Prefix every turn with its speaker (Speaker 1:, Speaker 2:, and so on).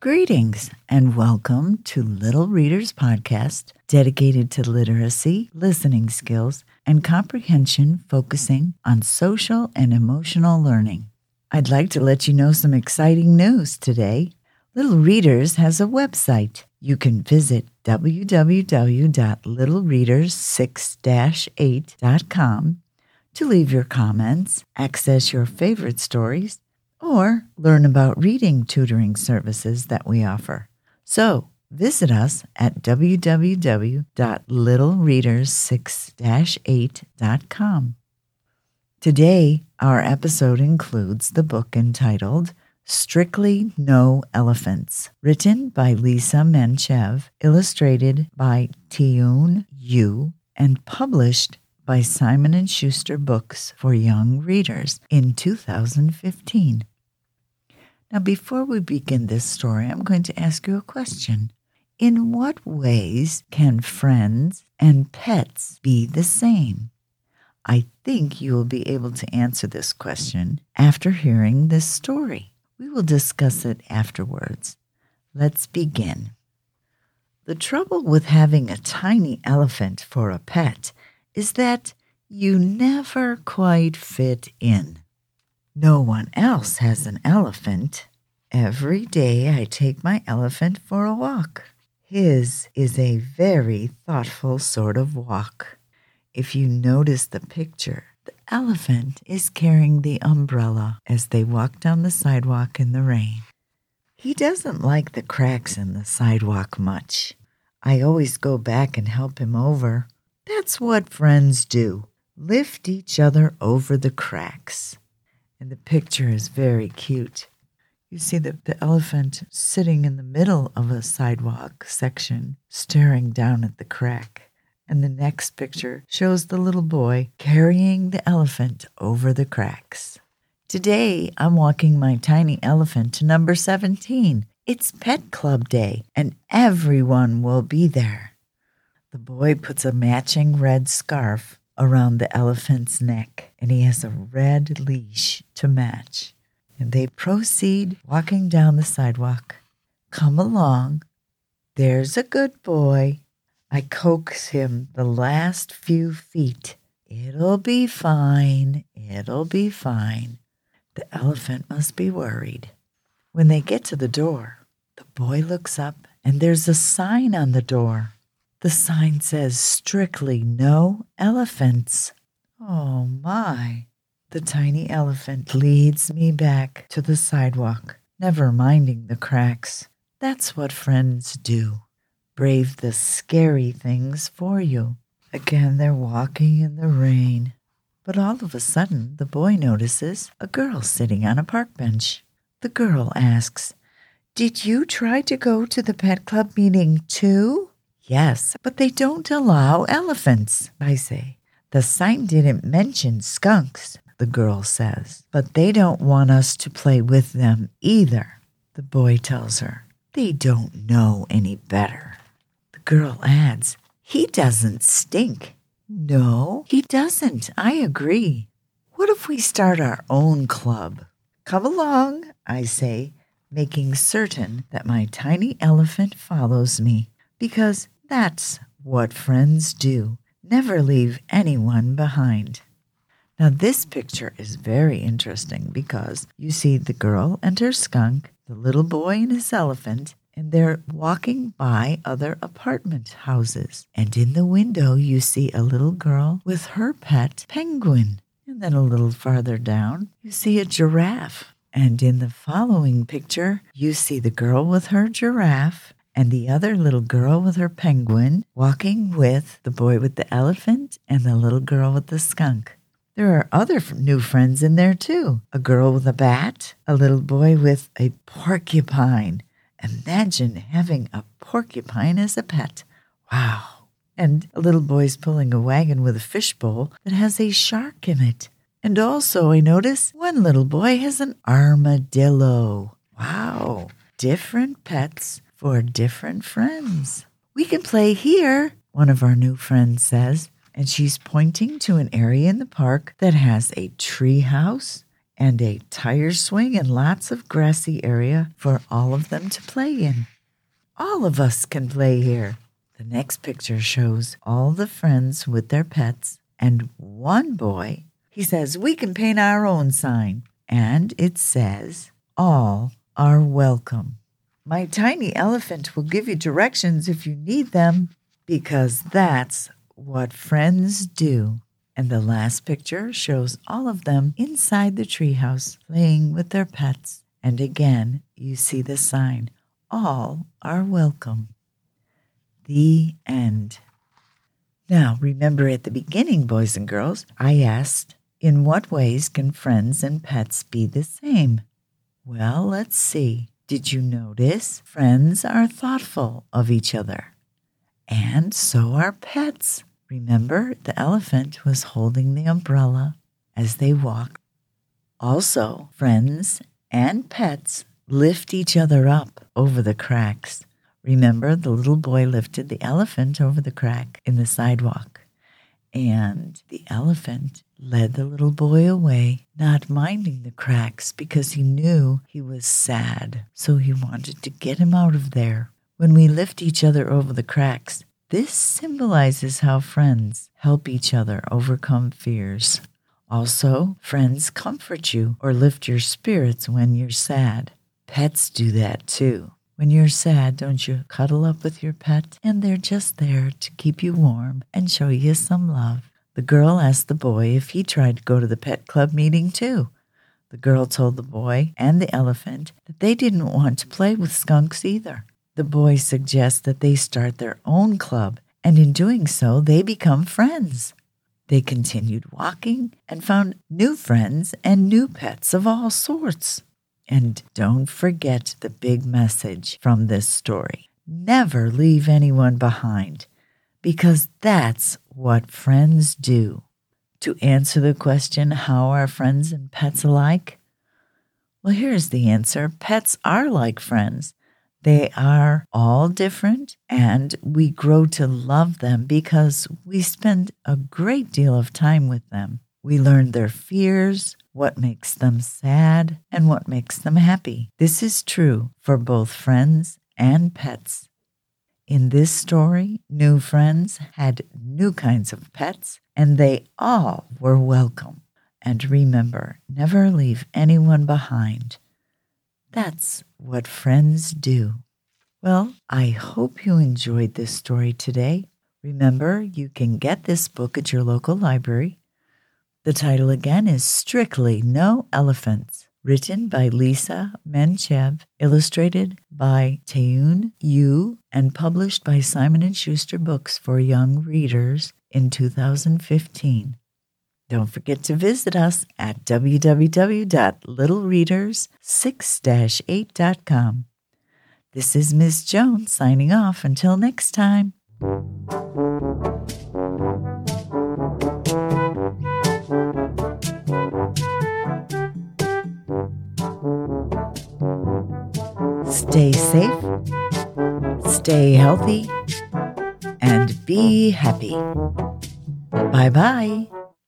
Speaker 1: Greetings and welcome to Little Readers Podcast, dedicated to literacy, listening skills, and comprehension, focusing on social and emotional learning. I'd like to let you know some exciting news today. Little Readers has a website. You can visit www.littlereaders6-8.com to leave your comments, access your favorite stories, or learn about reading tutoring services that we offer. So visit us at www.littlereaders6-8.com. Today, our episode includes the book entitled Strictly No Elephants, written by Lisa Mantchev, illustrated by Taeeun Yoo, and published by Simon & Schuster Books for Young Readers in 2015. Now, before we begin this story, I'm going to ask you a question. In what ways can friends and pets be the same? I think you will be able to answer this question after hearing this story. We will discuss it afterwards. Let's begin. The trouble with having a tiny elephant for a pet is that you never quite fit in. No one else has an elephant. Every day I take my elephant for a walk. His is a very thoughtful sort of walk. If you notice the picture, the elephant is carrying the umbrella as they walk down the sidewalk in the rain. He doesn't like the cracks in the sidewalk much. I always go back and help him over. That's what friends do lift each other over the cracks and the picture is very cute. You see the, the elephant sitting in the middle of a sidewalk section, staring down at the crack. And the next picture shows the little boy carrying the elephant over the cracks. Today, I'm walking my tiny elephant to number 17. It's Pet Club Day, and everyone will be there. The boy puts a matching red scarf around the elephant's neck, and he has a red leash to match. And they proceed walking down the sidewalk. Come along. There's a good boy. I coax him the last few feet. It'll be fine. It'll be fine. The elephant must be worried. When they get to the door, the boy looks up and there's a sign on the door. The sign says strictly no elephants. Oh my. The tiny elephant leads me back to the sidewalk, never minding the cracks. That's what friends do brave the scary things for you. Again, they're walking in the rain. But all of a sudden, the boy notices a girl sitting on a park bench. The girl asks, Did you try to go to the pet club meeting too? Yes, but they don't allow elephants, I say. The sign didn't mention skunks, the girl says, but they don't want us to play with them either. The boy tells her, they don't know any better. The girl adds, he doesn't stink. No, he doesn't. I agree. What if we start our own club? Come along, I say, making certain that my tiny elephant follows me because that's what friends do. Never leave anyone behind. Now, this picture is very interesting because you see the girl and her skunk, the little boy and his elephant, and they're walking by other apartment houses. And in the window, you see a little girl with her pet penguin. And then a little farther down, you see a giraffe. And in the following picture, you see the girl with her giraffe and the other little girl with her penguin walking with the boy with the elephant and the little girl with the skunk. There are other new friends in there too a girl with a bat, a little boy with a porcupine. Imagine having a porcupine as a pet. Wow. And a little boy's pulling a wagon with a fishbowl that has a shark in it. And also, I notice one little boy has an armadillo. Wow. Different pets for different friends. We can play here, one of our new friends says, and she's pointing to an area in the park that has a tree house and a tire swing and lots of grassy area for all of them to play in. All of us can play here. The next picture shows all the friends with their pets and one boy. He says, We can paint our own sign. And it says, All are welcome. My tiny elephant will give you directions if you need them because that's what friends do. And the last picture shows all of them inside the treehouse playing with their pets. And again, you see the sign All are welcome. The end. Now, remember at the beginning, boys and girls, I asked, in what ways can friends and pets be the same? Well, let's see. Did you notice? Friends are thoughtful of each other. And so are pets. Remember, the elephant was holding the umbrella as they walked. Also, friends and pets lift each other up over the cracks. Remember, the little boy lifted the elephant over the crack in the sidewalk, and the elephant led the little boy away, not minding the cracks because he knew he was sad, so he wanted to get him out of there. When we lift each other over the cracks, this symbolizes how friends help each other overcome fears. Also, friends comfort you or lift your spirits when you're sad. Pets do that too. When you're sad, don't you cuddle up with your pet? And they're just there to keep you warm and show you some love. The girl asked the boy if he tried to go to the pet club meeting too. The girl told the boy and the elephant that they didn't want to play with skunks either. The boy suggests that they start their own club, and in doing so, they become friends. They continued walking and found new friends and new pets of all sorts. And don't forget the big message from this story never leave anyone behind, because that's what friends do. To answer the question, how are friends and pets alike? Well, here's the answer pets are like friends. They are all different, and we grow to love them because we spend a great deal of time with them. We learn their fears, what makes them sad, and what makes them happy. This is true for both friends and pets. In this story, new friends had new kinds of pets, and they all were welcome. And remember, never leave anyone behind. That's what friends do. Well, I hope you enjoyed this story today. Remember, you can get this book at your local library the title again is Strictly No Elephants, written by Lisa Mantchev, illustrated by Taeeun Yoo, and published by Simon & Schuster Books for Young Readers in 2015. Don't forget to visit us at www.littlereaders6-8.com. This is Ms. Jones signing off until next time. Stay healthy, and be happy. Bye bye.